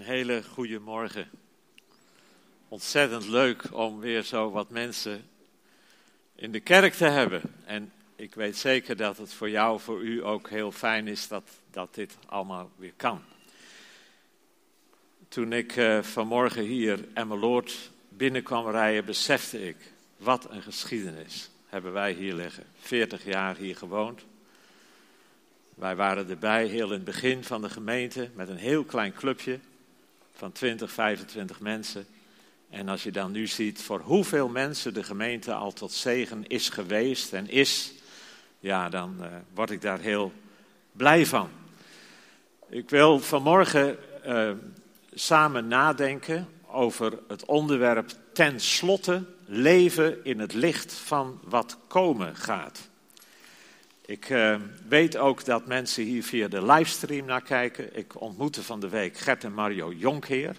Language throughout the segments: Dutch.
Een hele goede morgen. Ontzettend leuk om weer zo wat mensen in de kerk te hebben. En ik weet zeker dat het voor jou, voor u ook heel fijn is dat, dat dit allemaal weer kan. Toen ik uh, vanmorgen hier Emmeloord binnenkwam rijden, besefte ik, wat een geschiedenis hebben wij hier liggen. 40 jaar hier gewoond. Wij waren erbij heel in het begin van de gemeente met een heel klein clubje van 20, 25 mensen. En als je dan nu ziet voor hoeveel mensen de gemeente al tot zegen is geweest en is, ja, dan uh, word ik daar heel blij van. Ik wil vanmorgen uh, samen nadenken over het onderwerp ten slotte leven in het licht van wat komen gaat. Ik uh, weet ook dat mensen hier via de livestream naar kijken. Ik ontmoette van de week Gert en Mario Jonkheer.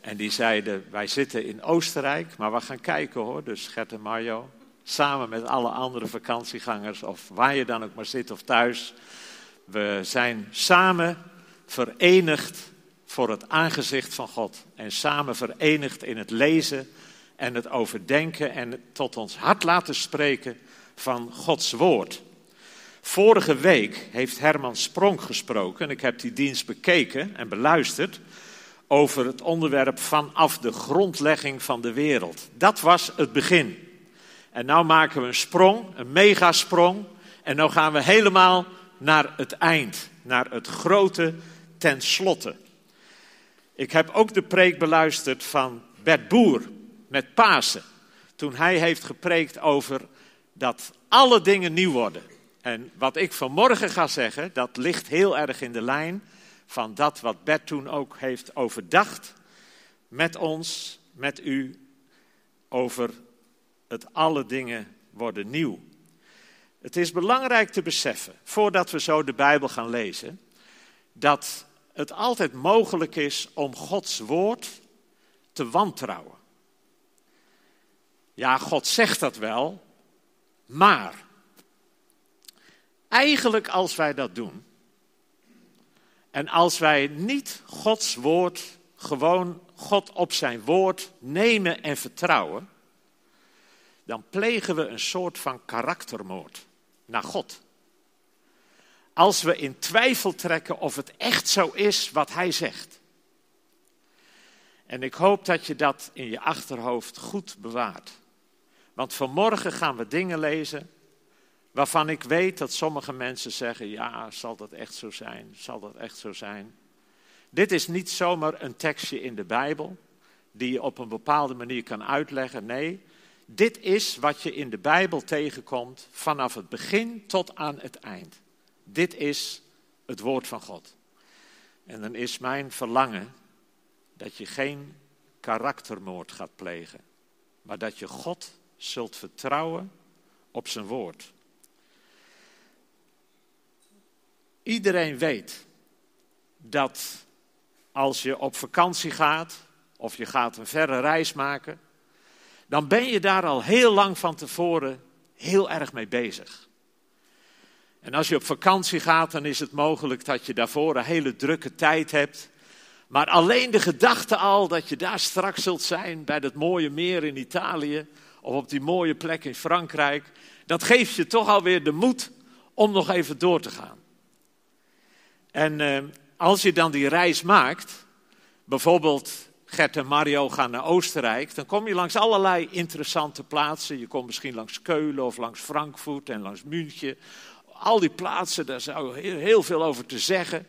En die zeiden, wij zitten in Oostenrijk, maar we gaan kijken hoor. Dus Gert en Mario, samen met alle andere vakantiegangers, of waar je dan ook maar zit of thuis. We zijn samen verenigd voor het aangezicht van God. En samen verenigd in het lezen en het overdenken en tot ons hart laten spreken van Gods woord. Vorige week heeft Herman Sprong gesproken, en ik heb die dienst bekeken en beluisterd, over het onderwerp vanaf de grondlegging van de wereld. Dat was het begin. En nu maken we een sprong, een megasprong, en nu gaan we helemaal naar het eind, naar het grote tenslotte. Ik heb ook de preek beluisterd van Bert Boer met Pasen, toen hij heeft gepreekt over dat alle dingen nieuw worden. En wat ik vanmorgen ga zeggen, dat ligt heel erg in de lijn van dat wat Bert toen ook heeft overdacht met ons, met u, over het alle dingen worden nieuw. Het is belangrijk te beseffen, voordat we zo de Bijbel gaan lezen, dat het altijd mogelijk is om Gods woord te wantrouwen. Ja, God zegt dat wel, maar Eigenlijk als wij dat doen, en als wij niet Gods woord, gewoon God op zijn woord nemen en vertrouwen, dan plegen we een soort van karaktermoord naar God. Als we in twijfel trekken of het echt zo is wat Hij zegt. En ik hoop dat je dat in je achterhoofd goed bewaart. Want vanmorgen gaan we dingen lezen Waarvan ik weet dat sommige mensen zeggen: ja, zal dat echt zo zijn? Zal dat echt zo zijn? Dit is niet zomaar een tekstje in de Bijbel die je op een bepaalde manier kan uitleggen. Nee, dit is wat je in de Bijbel tegenkomt vanaf het begin tot aan het eind. Dit is het woord van God. En dan is mijn verlangen dat je geen karaktermoord gaat plegen, maar dat je God zult vertrouwen op zijn woord. Iedereen weet dat als je op vakantie gaat of je gaat een verre reis maken, dan ben je daar al heel lang van tevoren heel erg mee bezig. En als je op vakantie gaat, dan is het mogelijk dat je daarvoor een hele drukke tijd hebt. Maar alleen de gedachte al dat je daar straks zult zijn, bij dat mooie meer in Italië of op die mooie plek in Frankrijk, dat geeft je toch alweer de moed om nog even door te gaan. En uh, als je dan die reis maakt, bijvoorbeeld Gert en Mario gaan naar Oostenrijk, dan kom je langs allerlei interessante plaatsen. Je komt misschien langs Keulen of langs Frankfurt en langs München. Al die plaatsen, daar zou heel, veel over te zeggen.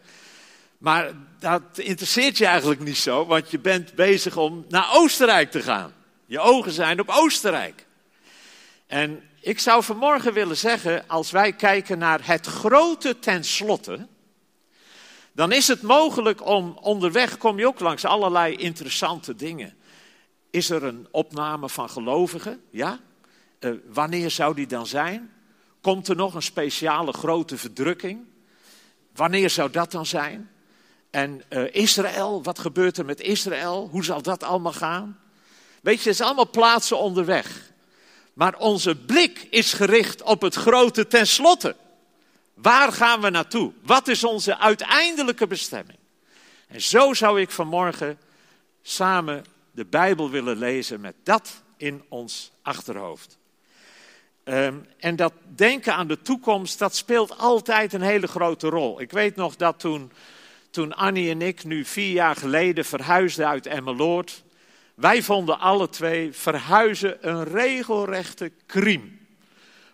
Maar dat interesseert je eigenlijk niet zo, want je bent bezig om naar Oostenrijk te gaan. Je ogen zijn op Oostenrijk. En ik zou vanmorgen willen zeggen, als wij kijken naar het grote tenslotte, dan is het mogelijk om onderweg kom je ook langs allerlei interessante dingen. Is er een opname van gelovigen? Ja. Uh, wanneer zou die dan zijn? Komt er nog een speciale grote verdrukking? Wanneer zou dat dan zijn? En uh, Israël, wat gebeurt er met Israël? Hoe zal dat allemaal gaan? Weet je, het is allemaal plaatsen onderweg. Maar onze blik is gericht op het grote tenslotte. Waar gaan we naartoe? Wat is onze uiteindelijke bestemming? En zo zou ik vanmorgen samen de Bijbel willen lezen met dat in ons achterhoofd. Ehm, en dat denken aan de toekomst, dat speelt altijd een hele grote rol. Ik weet nog dat toen, toen Annie en ik nu vier jaar geleden verhuisden uit Emmeloord, wij vonden alle twee verhuizen een regelrechte crime.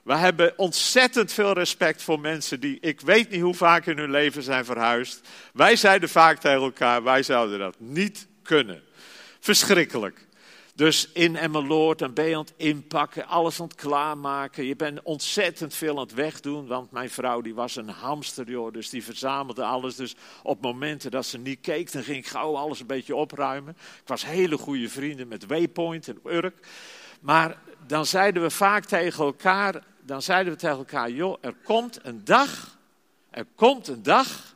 We hebben ontzettend veel respect voor mensen die, ik weet niet hoe vaak in hun leven zijn verhuisd. Wij zeiden vaak tegen elkaar, wij zouden dat niet kunnen. Verschrikkelijk. Dus in Emmeloord, dan ben je aan het inpakken, alles aan het klaarmaken. Je bent ontzettend veel aan het wegdoen, want mijn vrouw die was een hamster, joh, dus die verzamelde alles. Dus op momenten dat ze niet keek, dan ging ik gauw alles een beetje opruimen. Ik was hele goede vrienden met Waypoint en Urk. Maar dan zeiden we vaak tegen elkaar, dan zeiden we tegen elkaar, joh, er komt een dag, er komt een dag,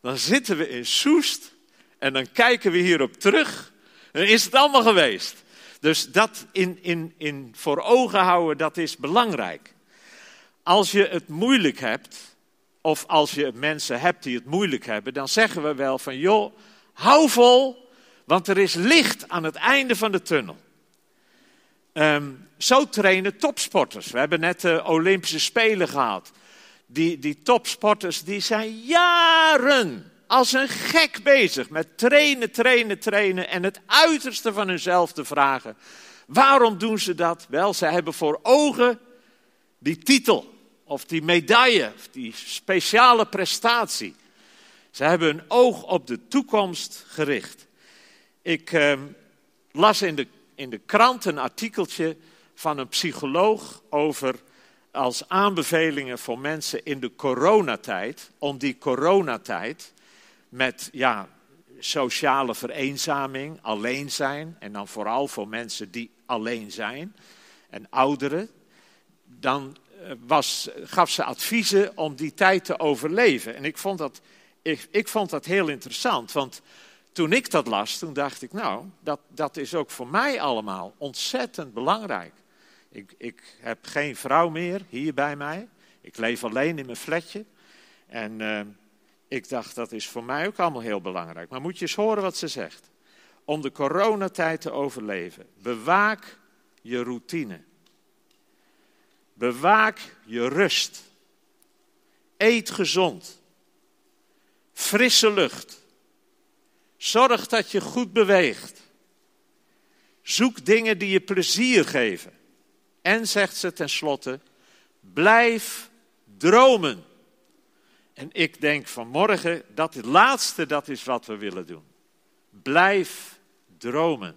dan zitten we in Soest en dan kijken we hierop terug dan is het allemaal geweest. Dus dat in, in, in voor ogen houden, dat is belangrijk. Als je het moeilijk hebt, of als je mensen hebt die het moeilijk hebben, dan zeggen we wel van joh, hou vol, want er is licht aan het einde van de tunnel. Ehm, zo trainen topsporters. We hebben net de Olympische Spelen gehad. Die, die topsporters die zijn jaren als een gek bezig met trainen, trainen, trainen en het uiterste van hunzelf te vragen. Waarom doen ze dat? Wel, ze hebben voor ogen die titel of die medaille of die speciale prestatie. Ze hebben hun oog op de toekomst gericht. Ik eh, las in de, in de krant een artikeltje van een psycholoog over als aanbevelingen voor mensen in de coronatijd, om die coronatijd met ja, sociale vereenzaming, alleen zijn. En dan vooral voor mensen die alleen zijn en ouderen. Dan eh, was, gaf ze adviezen om die tijd te overleven. En ik vond, dat, ik, ik vond dat heel interessant. Want toen ik dat las, toen dacht ik, nou, dat, dat is ook voor mij allemaal ontzettend belangrijk. Ik, ik heb geen vrouw meer hier bij mij. Ik leef alleen in mijn flatje. En uh, ik dacht, dat is voor mij ook allemaal heel belangrijk. Maar moet je eens horen wat ze zegt. Om de coronatijd te overleven, bewaak je routine. Bewaak je rust. Eet gezond. Frisse lucht. Zorg dat je goed beweegt. Zoek dingen die je plezier geven. En zegt ze tenslotte, blijf dromen. En ik denk vanmorgen dat het laatste, dat is wat we willen doen. Blijf dromen.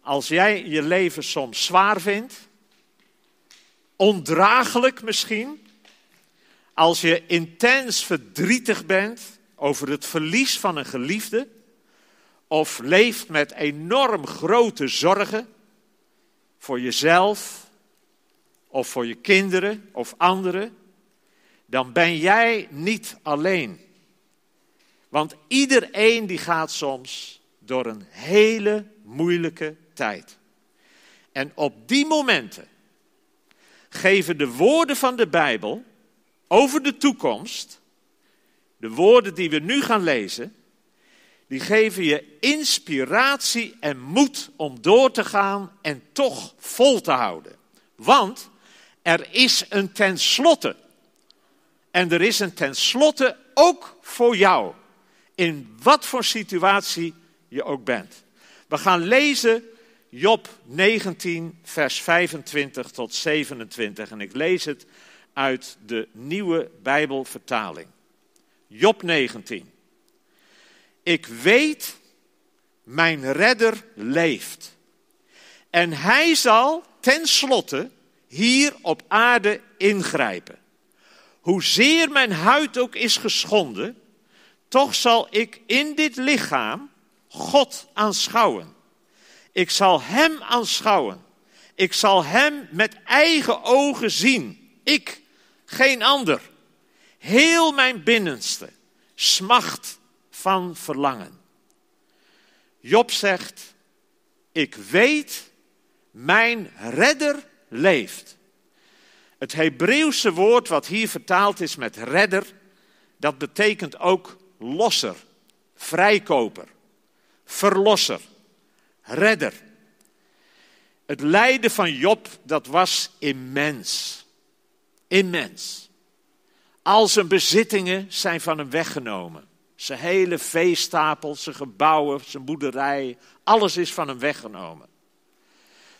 Als jij je leven soms zwaar vindt, ondraaglijk misschien, als je intens verdrietig bent over het verlies van een geliefde, of leeft met enorm grote zorgen voor jezelf, of voor je kinderen of anderen, dan ben jij niet alleen. Want iedereen die gaat soms door een hele moeilijke tijd. En op die momenten geven de woorden van de Bijbel over de toekomst, de woorden die we nu gaan lezen, die geven je inspiratie en moed om door te gaan en toch vol te houden. Want er is een tenslotte en er is een tenslotte ook voor jou, in wat voor situatie je ook bent. We gaan lezen Job 19, vers 25 tot 27. En ik lees het uit de nieuwe Bijbelvertaling. Job 19. Ik weet, mijn redder leeft. En hij zal tenslotte hier op aarde ingrijpen. Hoezeer mijn huid ook is geschonden, toch zal ik in dit lichaam God aanschouwen. Ik zal Hem aanschouwen. Ik zal Hem met eigen ogen zien. Ik, geen ander. Heel mijn binnenste smacht van verlangen. Job zegt, ik weet, mijn redder leeft. Het Hebreeuwse woord wat hier vertaald is met redder, dat betekent ook losser, vrijkoper, verlosser, redder. Het lijden van Job, dat was immens. Immens. Al zijn bezittingen zijn van hem weggenomen. Zijn hele veestapel, zijn gebouwen, zijn boerderij, alles is van hem weggenomen.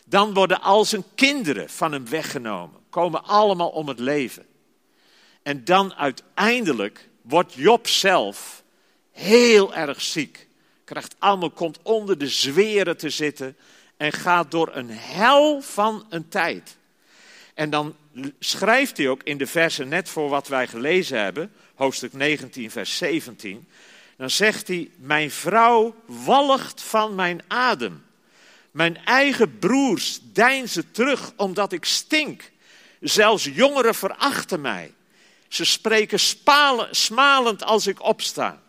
Dan worden al zijn kinderen van hem weggenomen, komen allemaal om het leven. En dan uiteindelijk wordt Job zelf heel erg ziek. Krijgt allemaal, komt onder de zweren te zitten en gaat door een hel van een tijd. En dan schrijft hij ook in de versen net voor wat wij gelezen hebben, hoofdstuk 19, vers 17. Dan zegt hij: Mijn vrouw walgt van mijn adem. Mijn eigen broers deinzen terug omdat ik stink. Zelfs jongeren verachten mij. Ze spreken spalen, smalend als ik opsta.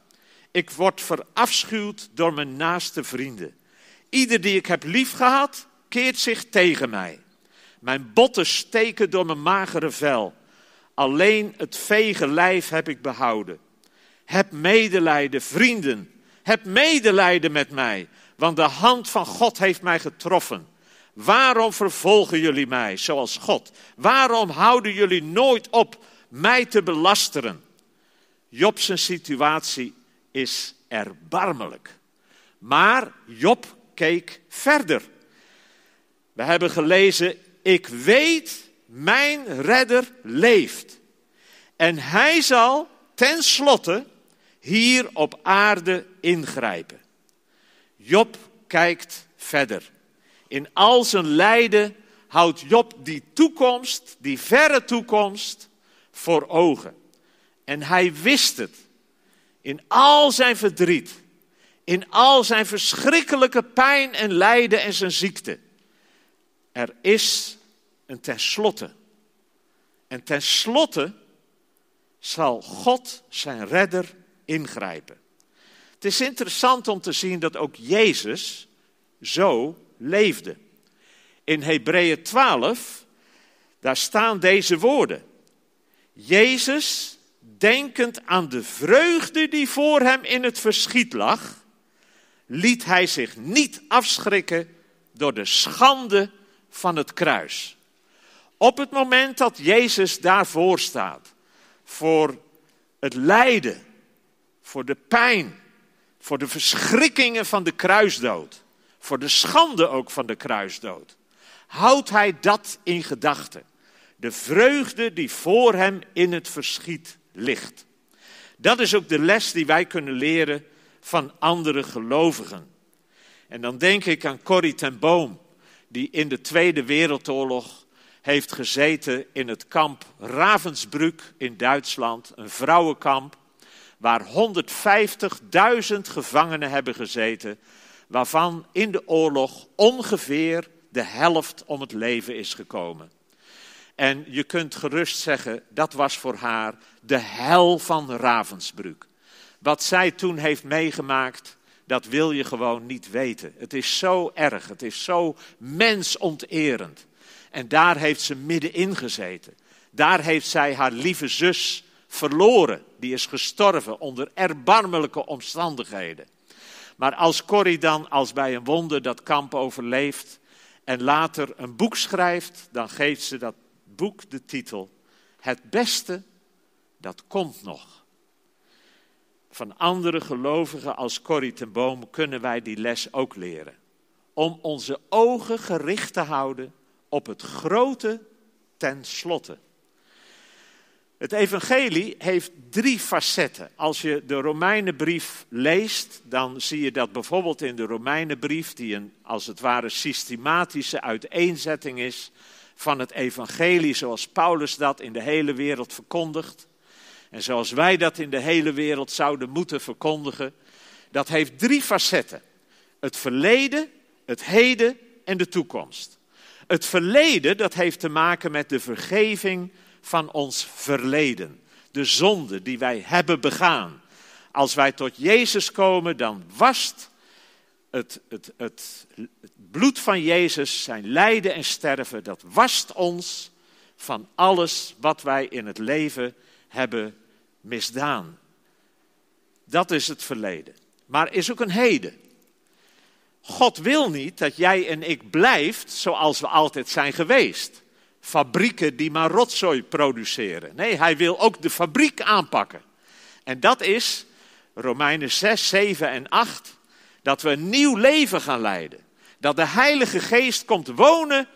Ik word verafschuwd door mijn naaste vrienden. Ieder die ik heb liefgehad, keert zich tegen mij. Mijn botten steken door mijn magere vel. Alleen het vege lijf heb ik behouden. Heb medelijden, vrienden. Heb medelijden met mij, want de hand van God heeft mij getroffen. Waarom vervolgen jullie mij zoals God? Waarom houden jullie nooit op mij te belasteren? Job's situatie is erbarmelijk. Maar Job keek verder. We hebben gelezen, ik weet, mijn redder leeft. En hij zal tenslotte hier op aarde ingrijpen. Job kijkt verder. In al zijn lijden houdt Job die toekomst, die verre toekomst, voor ogen. En hij wist het. In al zijn verdriet, in al zijn verschrikkelijke pijn en lijden en zijn ziekte. Er is een tenslotte. En tenslotte zal God zijn redder ingrijpen. Het is interessant om te zien dat ook Jezus zo leefde. In Hebreeën 12, daar staan deze woorden. Jezus, denkend aan de vreugde die voor hem in het verschiet lag, liet hij zich niet afschrikken door de schande van het kruis. Op het moment dat Jezus daarvoor staat, voor het lijden, voor de pijn, voor de verschrikkingen van de kruisdood, voor de schande ook van de kruisdood, houdt hij dat in gedachten. De vreugde die voor hem in het verschiet ligt. Dat is ook de les die wij kunnen leren van andere gelovigen. En dan denk ik aan Corrie ten Boom, die in de Tweede Wereldoorlog heeft gezeten in het kamp Ravensbrück in Duitsland, een vrouwenkamp, waar 150.000 gevangenen hebben gezeten, waarvan in de oorlog ongeveer de helft om het leven is gekomen. En je kunt gerust zeggen, dat was voor haar de hel van Ravensbrück. Wat zij toen heeft meegemaakt, dat wil je gewoon niet weten. Het is zo erg, het is zo mensonterend. En daar heeft ze middenin gezeten. Daar heeft zij haar lieve zus verloren. Die is gestorven onder erbarmelijke omstandigheden. Maar als Corrie dan als bij een wonder dat kamp overleeft en later een boek schrijft, dan geeft ze dat boek de titel Het beste, dat komt nog. Van andere gelovigen als Corrie ten Boom kunnen wij die les ook leren. Om onze ogen gericht te houden op het grote ten slotte. Het evangelie heeft drie facetten. Als je de Romeinenbrief leest, dan zie je dat bijvoorbeeld in de Romeinenbrief, die een als het ware systematische uiteenzetting is van het evangelie zoals Paulus dat in de hele wereld verkondigt. En zoals wij dat in de hele wereld zouden moeten verkondigen. Dat heeft drie facetten. Het verleden, het heden en de toekomst. Het verleden, dat heeft te maken met de vergeving van ons verleden. De zonde die wij hebben begaan. Als wij tot Jezus komen, dan wast het, het, het, het bloed van Jezus, zijn lijden en sterven, dat wast ons van alles wat wij in het leven hebben misdaan. Dat is het verleden. Maar is ook een heden. God wil niet dat jij en ik blijft zoals we altijd zijn geweest. Fabrieken die maar rotzooi produceren. Nee, hij wil ook de fabriek aanpakken. En dat is Romeinen 6, 7 en 8. Dat we een nieuw leven gaan leiden. Dat de Heilige Geest komt wonen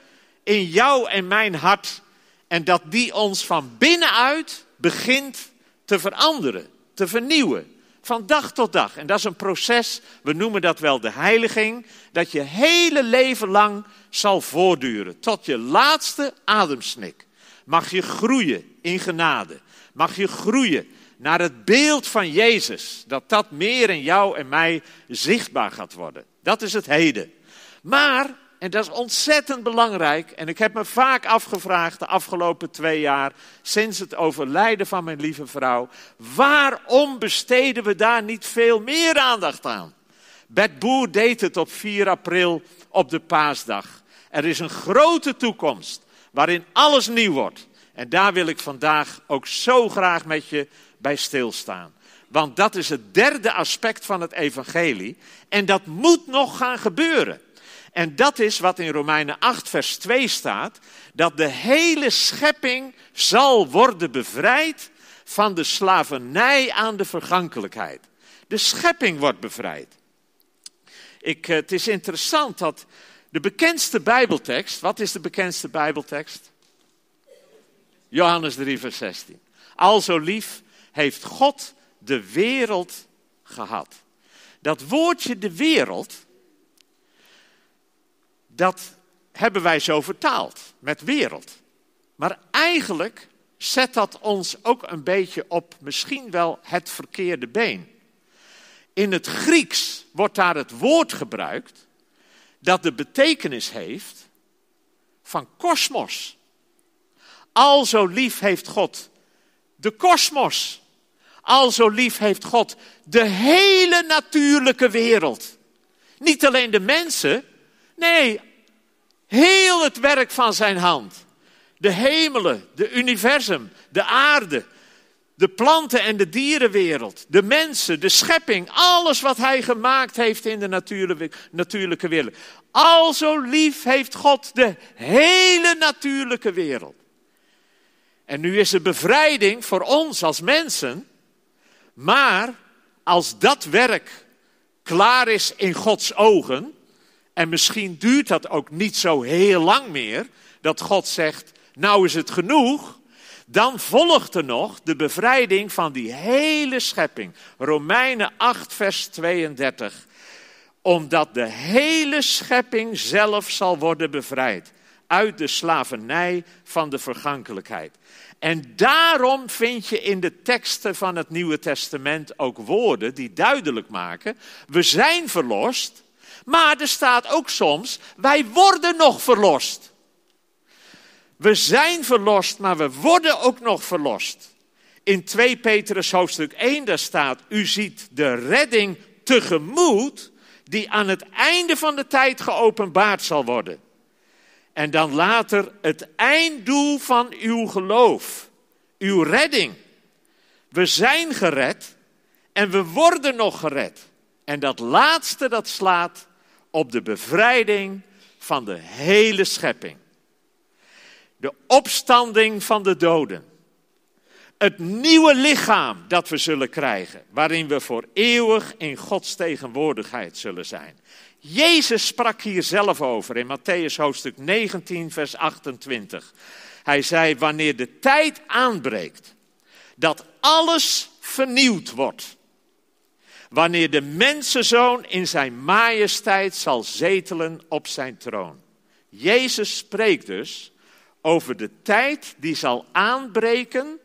in jou en mijn hart. En dat die ons van binnenuit begint te veranderen, te vernieuwen. Van dag tot dag. En dat is een proces, we noemen dat wel de heiliging, dat je hele leven lang zal voortduren. Tot je laatste ademsnik. Mag je groeien in genade. Mag je groeien naar het beeld van Jezus. Dat dat meer in jou en mij zichtbaar gaat worden. Dat is het heden. Maar en dat is ontzettend belangrijk. En ik heb me vaak afgevraagd de afgelopen twee jaar, sinds het overlijden van mijn lieve vrouw, waarom besteden we daar niet veel meer aandacht aan? Bert Boer deed het op 4 april op de paasdag. Er is een grote toekomst waarin alles nieuw wordt. En daar wil ik vandaag ook zo graag met je bij stilstaan. Want dat is het derde aspect van het evangelie. En dat moet nog gaan gebeuren. En dat is wat in Romeinen 8, vers 2 staat: dat de hele schepping zal worden bevrijd van de slavernij aan de vergankelijkheid. De schepping wordt bevrijd. Ik, eh, het is interessant dat de bekendste Bijbeltekst, wat is de bekendste Bijbeltekst? Johannes 3, vers 16. Al zo lief heeft God de wereld gehad. Dat woordje de wereld, dat hebben wij zo vertaald met wereld. Maar eigenlijk zet dat ons ook een beetje op misschien wel het verkeerde been. In het Grieks wordt daar het woord gebruikt dat de betekenis heeft van kosmos. Al zo lief heeft God de kosmos. Al zo lief heeft God de hele natuurlijke wereld. Niet alleen de mensen, Nee, heel het werk van zijn hand. De hemelen, de universum, de aarde, de planten- en de dierenwereld, de mensen, de schepping, alles wat hij gemaakt heeft in de natuurlijke wereld. Al zo lief heeft God de hele natuurlijke wereld. En nu is er bevrijding voor ons als mensen, maar als dat werk klaar is in Gods ogen, en misschien duurt dat ook niet zo heel lang meer, dat God zegt, nou is het genoeg. Dan volgt er nog de bevrijding van die hele schepping. Romeinen 8, vers 32. Omdat de hele schepping zelf zal worden bevrijd uit de slavernij van de vergankelijkheid. En daarom vind je in de teksten van het Nieuwe Testament ook woorden die duidelijk maken: we zijn verlost maar er staat ook soms, wij worden nog verlost. We zijn verlost, maar we worden ook nog verlost. In 2 Petrus hoofdstuk 1 daar staat, u ziet de redding tegemoet die aan het einde van de tijd geopenbaard zal worden. En dan later het einddoel van uw geloof, uw redding. We zijn gered en we worden nog gered. En dat laatste dat slaat op de bevrijding van de hele schepping. De opstanding van de doden. Het nieuwe lichaam dat we zullen krijgen, waarin we voor eeuwig in Gods tegenwoordigheid zullen zijn. Jezus sprak hier zelf over in Matthäus hoofdstuk 19, vers 28. Hij zei: Wanneer de tijd aanbreekt dat alles vernieuwd wordt, wanneer de mensenzoon in zijn majesteit zal zetelen op zijn troon. Jezus spreekt dus over de tijd die zal aanbreken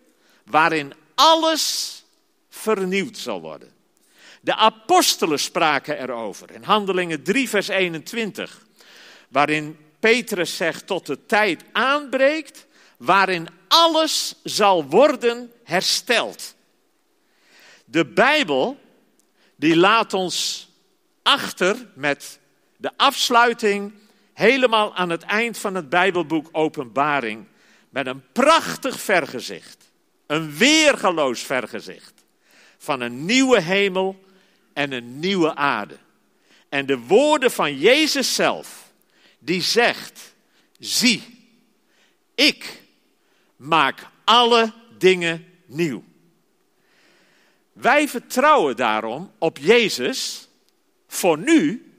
waarin alles vernieuwd zal worden. De apostelen spraken erover in Handelingen 3, vers 21, waarin Petrus zegt tot de tijd aanbreekt waarin alles zal worden hersteld. De Bijbel die laat ons achter met de afsluiting helemaal aan het eind van het Bijbelboek Openbaring met een prachtig vergezicht. Een weergeloos vergezicht van een nieuwe hemel en een nieuwe aarde. En de woorden van Jezus zelf, die zegt, zie, ik maak alle dingen nieuw. Wij vertrouwen daarom op Jezus voor nu,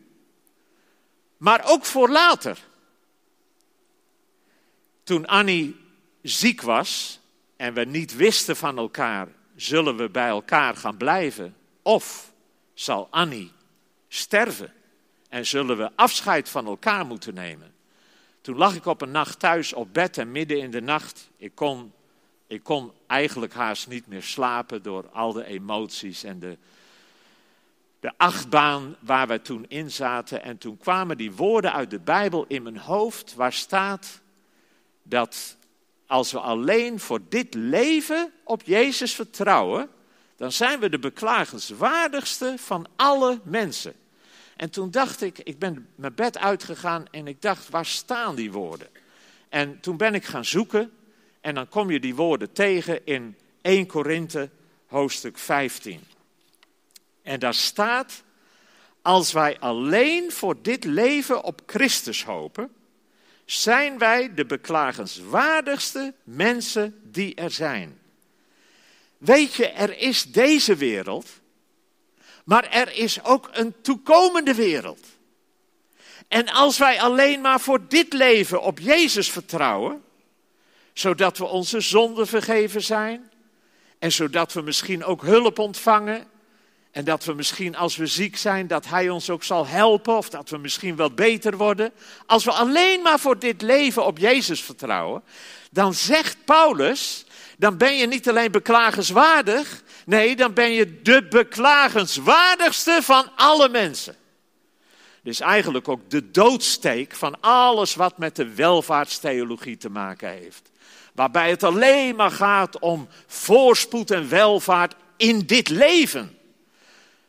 maar ook voor later. Toen Annie ziek was en we niet wisten van elkaar, zullen we bij elkaar gaan blijven? Of zal Annie sterven en zullen we afscheid van elkaar moeten nemen? Toen lag ik op een nacht thuis op bed en midden in de nacht, ik kon, ik kon eigenlijk haast niet meer slapen door al de emoties en de, de achtbaan waar we toen in zaten. En toen kwamen die woorden uit de Bijbel in mijn hoofd, waar staat dat als we alleen voor dit leven op Jezus vertrouwen, dan zijn we de beklagenswaardigste van alle mensen. En toen dacht ik, ik ben mijn bed uitgegaan en ik dacht, waar staan die woorden? En toen ben ik gaan zoeken en dan kom je die woorden tegen in 1 Korinthe hoofdstuk 15. En daar staat, als wij alleen voor dit leven op Christus hopen, zijn wij de beklagenswaardigste mensen die er zijn. Weet je, er is deze wereld, maar er is ook een toekomende wereld. En als wij alleen maar voor dit leven op Jezus vertrouwen, zodat we onze zonden vergeven zijn, en zodat we misschien ook hulp ontvangen en dat we misschien als we ziek zijn, dat Hij ons ook zal helpen of dat we misschien wel beter worden. Als we alleen maar voor dit leven op Jezus vertrouwen, dan zegt Paulus, dan ben je niet alleen beklagenswaardig, nee, dan ben je de beklagenswaardigste van alle mensen. Is eigenlijk ook de doodsteek van alles wat met de welvaartstheologie te maken heeft. Waarbij het alleen maar gaat om voorspoed en welvaart in dit leven.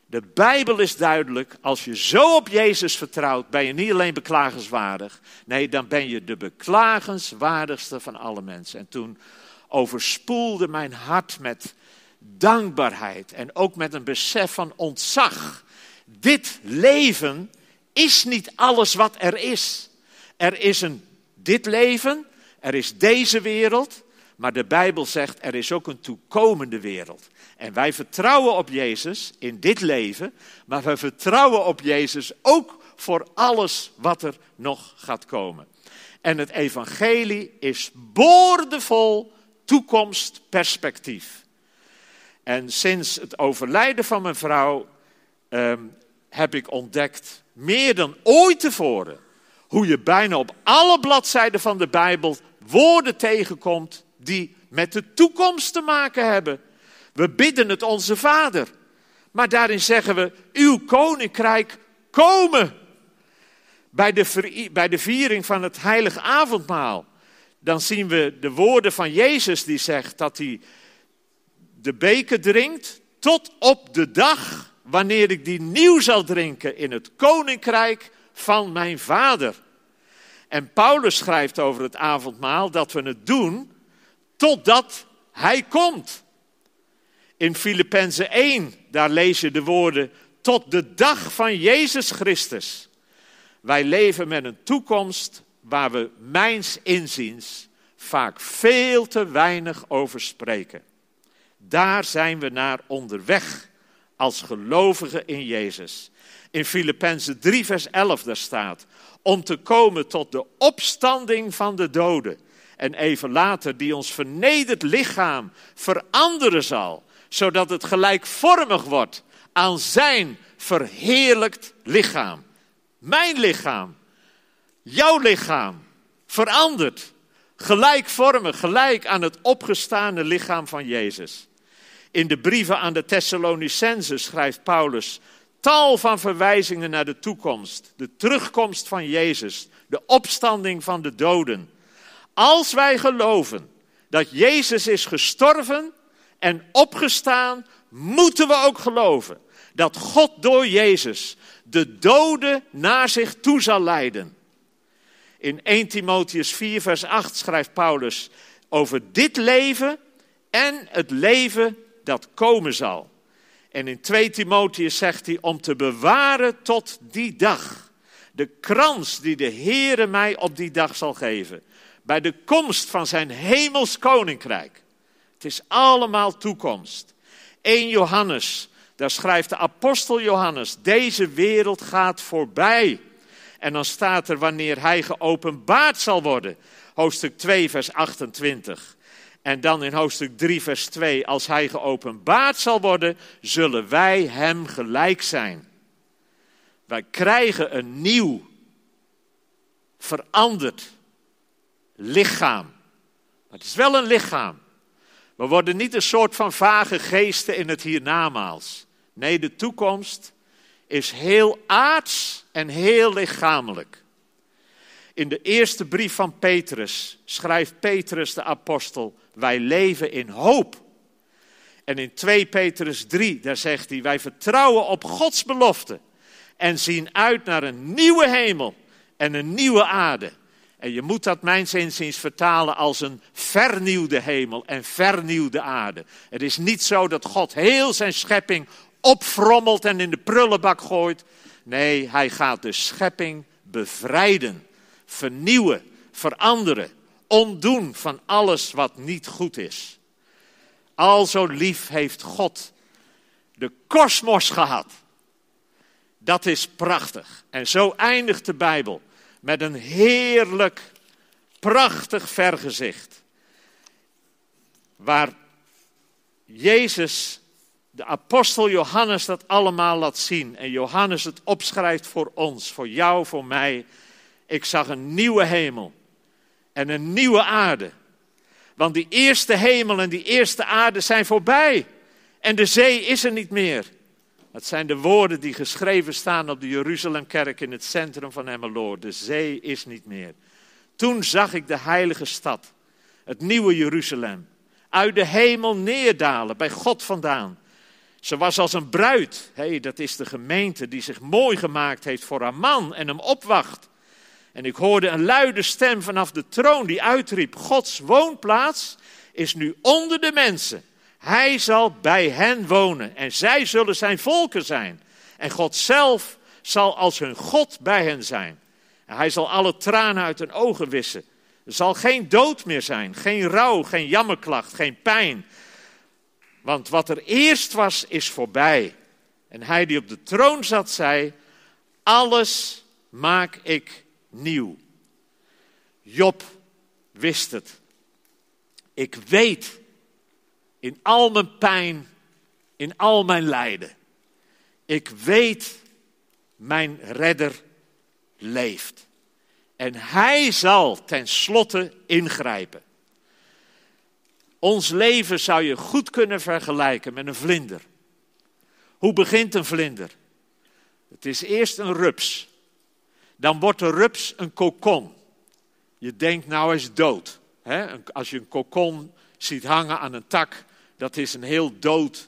De Bijbel is duidelijk, als je zo op Jezus vertrouwt, ben je niet alleen beklagenswaardig. Nee, dan ben je de beklagenswaardigste van alle mensen. En toen overspoelde mijn hart met dankbaarheid en ook met een besef van ontzag. Dit leven is niet alles wat er is. Er is een dit leven, er is deze wereld, maar de Bijbel zegt er is ook een toekomende wereld. En wij vertrouwen op Jezus in dit leven, maar we vertrouwen op Jezus ook voor alles wat er nog gaat komen. En het evangelie is boordevol toekomstperspectief. En sinds het overlijden van mijn vrouw ehm, heb ik ontdekt, meer dan ooit tevoren, hoe je bijna op alle bladzijden van de Bijbel woorden tegenkomt die met de toekomst te maken hebben. We bidden het onze Vader. Maar daarin zeggen we, uw koninkrijk komen. Bij de, bij de viering van het heilige avondmaal, dan zien we de woorden van Jezus die zegt dat hij de beker drinkt tot op de dag wanneer ik die nieuw zal drinken in het koninkrijk van mijn Vader. En Paulus schrijft over het avondmaal dat we het doen totdat hij komt. In Filippenzen 1, daar lees je de woorden, tot de dag van Jezus Christus. Wij leven met een toekomst waar we mijns inziens vaak veel te weinig over spreken. Daar zijn we naar onderweg als gelovigen in Jezus. In Filippenzen 3, vers 11 daar staat, om te komen tot de opstanding van de doden. En even later die ons vernederd lichaam veranderen zal, zodat het gelijkvormig wordt aan zijn verheerlijkt lichaam. Mijn lichaam, jouw lichaam, veranderd, gelijkvormig, gelijk aan het opgestane lichaam van Jezus. In de brieven aan de Thessalonicenzen schrijft Paulus tal van verwijzingen naar de toekomst, de terugkomst van Jezus, de opstanding van de doden. Als wij geloven dat Jezus is gestorven en opgestaan, moeten we ook geloven dat God door Jezus de doden naar zich toe zal leiden. In 1 Timotheus 4, vers 8 schrijft Paulus over dit leven en het leven dat komen zal. En in 2 Timotheus zegt hij om te bewaren tot die dag. De krans die de Heere mij op die dag zal geven. Bij de komst van zijn hemels koninkrijk. Het is allemaal toekomst. 1 Johannes, daar schrijft de apostel Johannes, deze wereld gaat voorbij. En dan staat er wanneer hij geopenbaard zal worden. Hoofdstuk 2, vers 28. En dan in hoofdstuk 3, vers 2, als hij geopenbaard zal worden, zullen wij hem gelijk zijn. Wij krijgen een nieuw, veranderd lichaam. Maar het is wel een lichaam. We worden niet een soort van vage geesten in het hiernamaals. Nee, de toekomst is heel aards en heel lichamelijk. In de eerste brief van Petrus schrijft Petrus de apostel: Wij leven in hoop. En in 2 Petrus 3, daar zegt hij: Wij vertrouwen op Gods belofte en zien uit naar een nieuwe hemel en een nieuwe aarde. En je moet dat mijns inziens vertalen als een vernieuwde hemel en vernieuwde aarde. Het is niet zo dat God heel zijn schepping opfrommelt en in de prullenbak gooit. Nee, hij gaat de schepping bevrijden, vernieuwen, veranderen, ontdoen van alles wat niet goed is. Al zo lief heeft God de kosmos gehad. Dat is prachtig. En zo eindigt de Bijbel met een heerlijk, prachtig vergezicht. Waar Jezus, de apostel Johannes, dat allemaal laat zien. En Johannes het opschrijft voor ons, voor jou, voor mij. Ik zag een nieuwe hemel en een nieuwe aarde. Want die eerste hemel en die eerste aarde zijn voorbij. En de zee is er niet meer. Het zijn de woorden die geschreven staan op de Jeruzalemkerk in het centrum van Emmeloord. De zee is niet meer. Toen zag ik de heilige stad, het nieuwe Jeruzalem, uit de hemel neerdalen, bij God vandaan. Ze was als een bruid. Hey, dat is de gemeente die zich mooi gemaakt heeft voor haar man en hem opwacht. En ik hoorde een luide stem vanaf de troon die uitriep: Gods woonplaats is nu onder de mensen. Hij zal bij hen wonen en zij zullen zijn volken zijn. En God zelf zal als hun God bij hen zijn. En hij zal alle tranen uit hun ogen wissen. Er zal geen dood meer zijn, geen rouw, geen jammerklacht, geen pijn. Want wat er eerst was, is voorbij. En hij die op de troon zat, zei: Alles maak ik nieuw. Job wist het. Ik weet in al mijn pijn, in al mijn lijden. Ik weet, mijn redder leeft. En hij zal tenslotte ingrijpen. Ons leven zou je goed kunnen vergelijken met een vlinder. Hoe begint een vlinder? Het is eerst een rups. Dan wordt de rups een kokon. Je denkt nou hij is dood. Als je een kokon ziet hangen aan een tak, dat is een heel dood,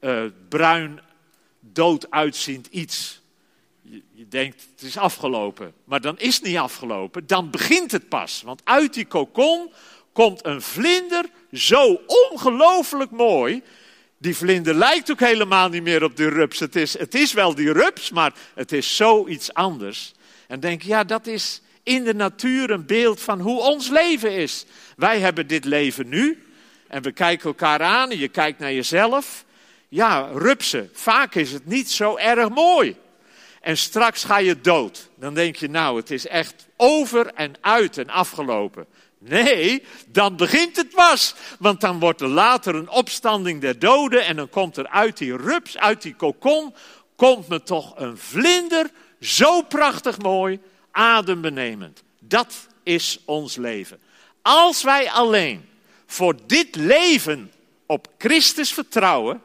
uh, bruin, dood uitziend iets. Je, je, denkt, het is afgelopen. Maar dan is het niet afgelopen, dan begint het pas. Want uit die kokon komt een vlinder zo ongelooflijk mooi. Die vlinder lijkt ook helemaal niet meer op die rups. Het is, het is wel die rups, maar het is zoiets anders. En denk, ja, dat is in de natuur een beeld van hoe ons leven is. Wij hebben dit leven nu. En we kijken elkaar aan en je kijkt naar jezelf. Ja, rupsen. Vaak is het niet zo erg mooi. En straks ga je dood. Dan denk je, nou, het is echt over en uit en afgelopen. Nee, dan begint het pas. Want dan wordt er later een opstanding der doden. En dan komt er uit die rups, uit die kokon, komt me toch een vlinder. Zo prachtig mooi, adembenemend. Dat is ons leven. Als wij alleen voor dit leven op Christus vertrouwen,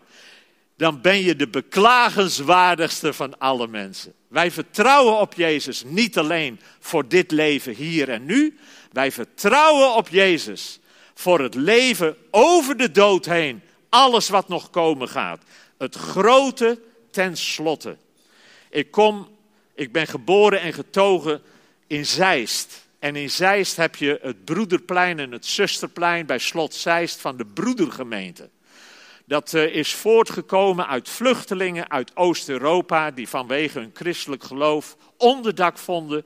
dan ben je de beklagenswaardigste van alle mensen. Wij vertrouwen op Jezus niet alleen voor dit leven hier en nu, wij vertrouwen op Jezus voor het leven over de dood heen, alles wat nog komen gaat. Het grote ten slotte. Ik kom, ik ben geboren en getogen in Zeist. En in Zeist heb je het Broederplein en het Zusterplein bij Slot Zeist van de Broedergemeente. Dat eh, is voortgekomen uit vluchtelingen uit Oost-Europa die vanwege hun christelijk geloof onderdak vonden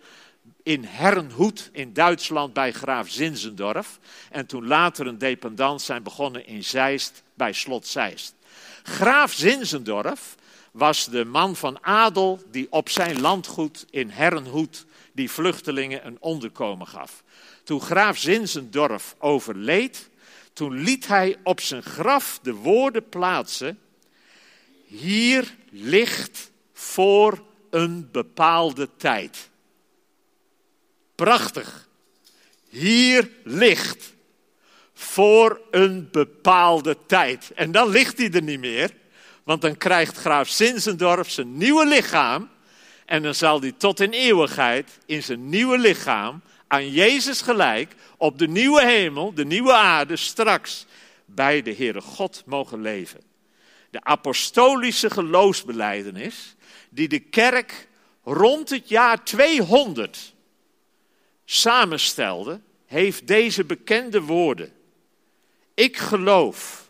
in Herrenhoed in Duitsland bij graaf Zinzendorf. En toen later een dependant zijn begonnen in Zeist bij slot Zeist. Graaf Zinzendorf was de man van adel die op zijn landgoed in Herrenhoed die vluchtelingen een onderkomen gaf. Toen graaf Zinzendorf overleed, toen liet hij op zijn graf de woorden plaatsen: Hier ligt voor een bepaalde tijd. Prachtig. Hier ligt voor een bepaalde tijd. En dan ligt hij er niet meer, want dan krijgt graaf Zinzendorf zijn nieuwe lichaam. En dan zal hij tot in eeuwigheid in zijn nieuwe lichaam aan Jezus gelijk op de nieuwe hemel, de nieuwe aarde, straks bij de Heere God mogen leven. De apostolische geloofsbeleidenis die de kerk rond het jaar 200 samenstelde, heeft deze bekende woorden. Ik geloof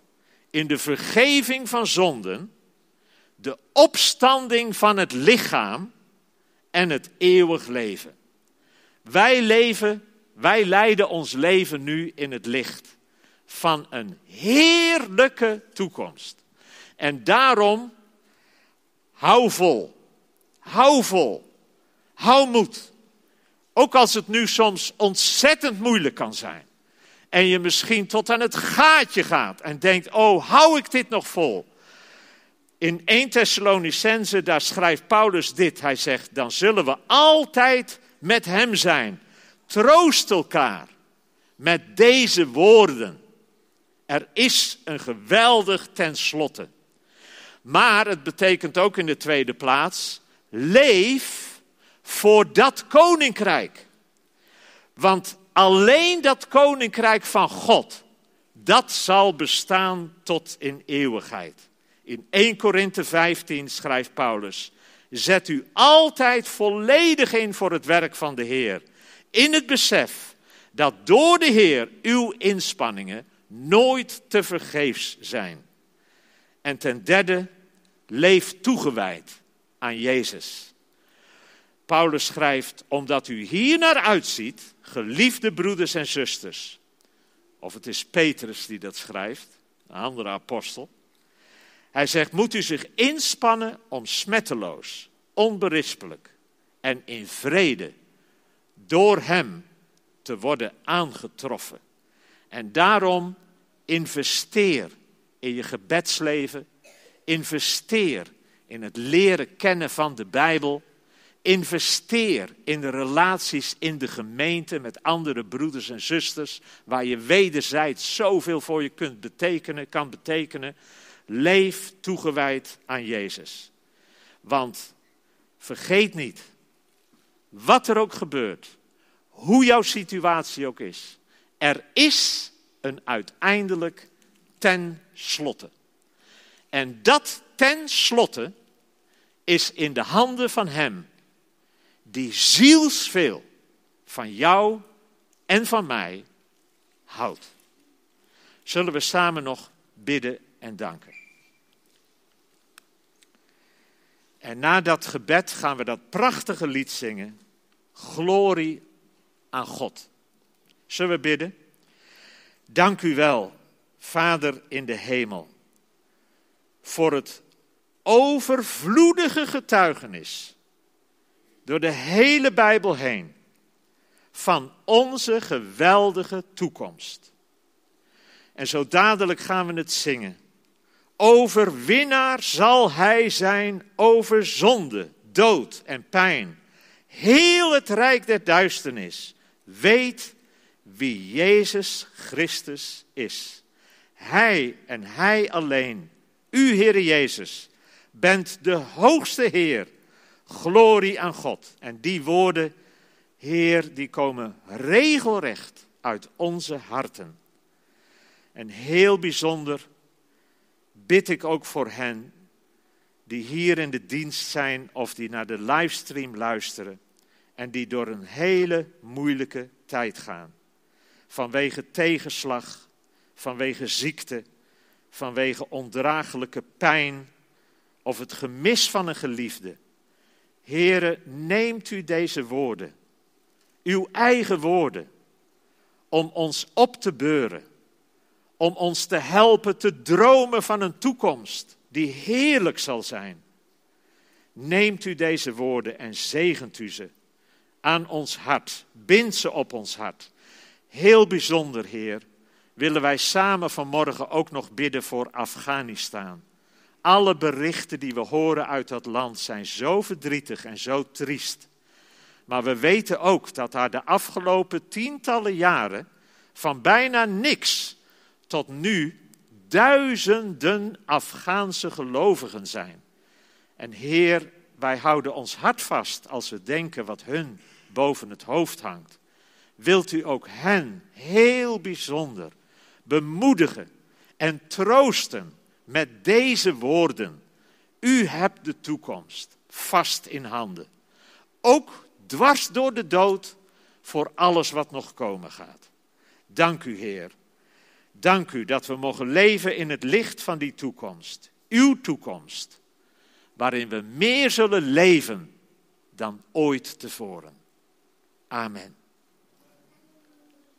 in de vergeving van zonden, de opstanding van het lichaam en het eeuwig leven. Wij leven, wij leiden ons leven nu in het licht van een heerlijke toekomst. En daarom hou vol, hou vol, hou moed. Ook als het nu soms ontzettend moeilijk kan zijn. En je misschien tot aan het gaatje gaat en denkt, oh, hou ik dit nog vol? In 1 Thessalonicense, daar schrijft Paulus dit. Hij zegt, dan zullen we altijd met hem zijn. Troost elkaar met deze woorden. Er is een geweldig tenslotte. Maar het betekent ook in de tweede plaats, leef voor dat koninkrijk. Want alleen dat koninkrijk van God, dat zal bestaan tot in eeuwigheid. In 1 Korinthe 15 schrijft Paulus: Zet u altijd volledig in voor het werk van de Heer. In het besef dat door de Heer uw inspanningen nooit te vergeefs zijn. En ten derde, leef toegewijd aan Jezus. Paulus schrijft, omdat u hier naar uitziet, geliefde broeders en zusters. Of het is Petrus die dat schrijft, een andere apostel. Hij zegt, moet u zich inspannen om smetteloos, onberispelijk en in vrede door Hem te worden aangetroffen. En daarom investeer in je gebedsleven, investeer in het leren kennen van de Bijbel Investeer in de relaties in de gemeente met andere broeders en zusters, waar je wederzijds zoveel voor je kunt betekenen, kan betekenen. Leef toegewijd aan Jezus. Want vergeet niet, wat er ook gebeurt, hoe jouw situatie ook is, er is een uiteindelijk ten slotte. En dat ten slotte is in de handen van Hem die zielsveel van jou en van mij houdt. Zullen we samen nog bidden en danken? En na dat gebed gaan we dat prachtige lied zingen. Glorie aan God. Zullen we bidden? Dank u wel, Vader in de hemel, voor het overvloedige getuigenis door de hele Bijbel heen van onze geweldige toekomst. En zo dadelijk gaan we het zingen. Overwinnaar zal hij zijn over zonde, dood en pijn. Heel het rijk der duisternis weet wie Jezus Christus is. Hij en Hij alleen, u Heere Jezus, bent de hoogste Heer Glorie aan God. En die woorden, Heer, die komen regelrecht uit onze harten. En heel bijzonder bid ik ook voor hen die hier in de dienst zijn of die naar de livestream luisteren en die door een hele moeilijke tijd gaan. Vanwege tegenslag, vanwege ziekte, vanwege ondraaglijke pijn of het gemis van een geliefde. Here, neemt u deze woorden, uw eigen woorden, om ons op te beuren, om ons te helpen te dromen van een toekomst die heerlijk zal zijn. Neemt u deze woorden en zegent u ze aan ons hart, bind ze op ons hart. Heel bijzonder, Heer, willen wij samen vanmorgen ook nog bidden voor Afghanistan. Alle berichten die we horen uit dat land zijn zo verdrietig en zo triest. Maar we weten ook dat daar de afgelopen tientallen jaren van bijna niks tot nu duizenden Afghaanse gelovigen zijn. En Heer, wij houden ons hart vast als we denken wat hun boven het hoofd hangt. Wilt u ook hen heel bijzonder bemoedigen en troosten met deze woorden. U hebt de toekomst vast in handen. Ook dwars door de dood voor alles wat nog komen gaat. Dank u, Heer. Dank u dat we mogen leven in het licht van die toekomst. Uw toekomst. Waarin we meer zullen leven dan ooit tevoren. Amen.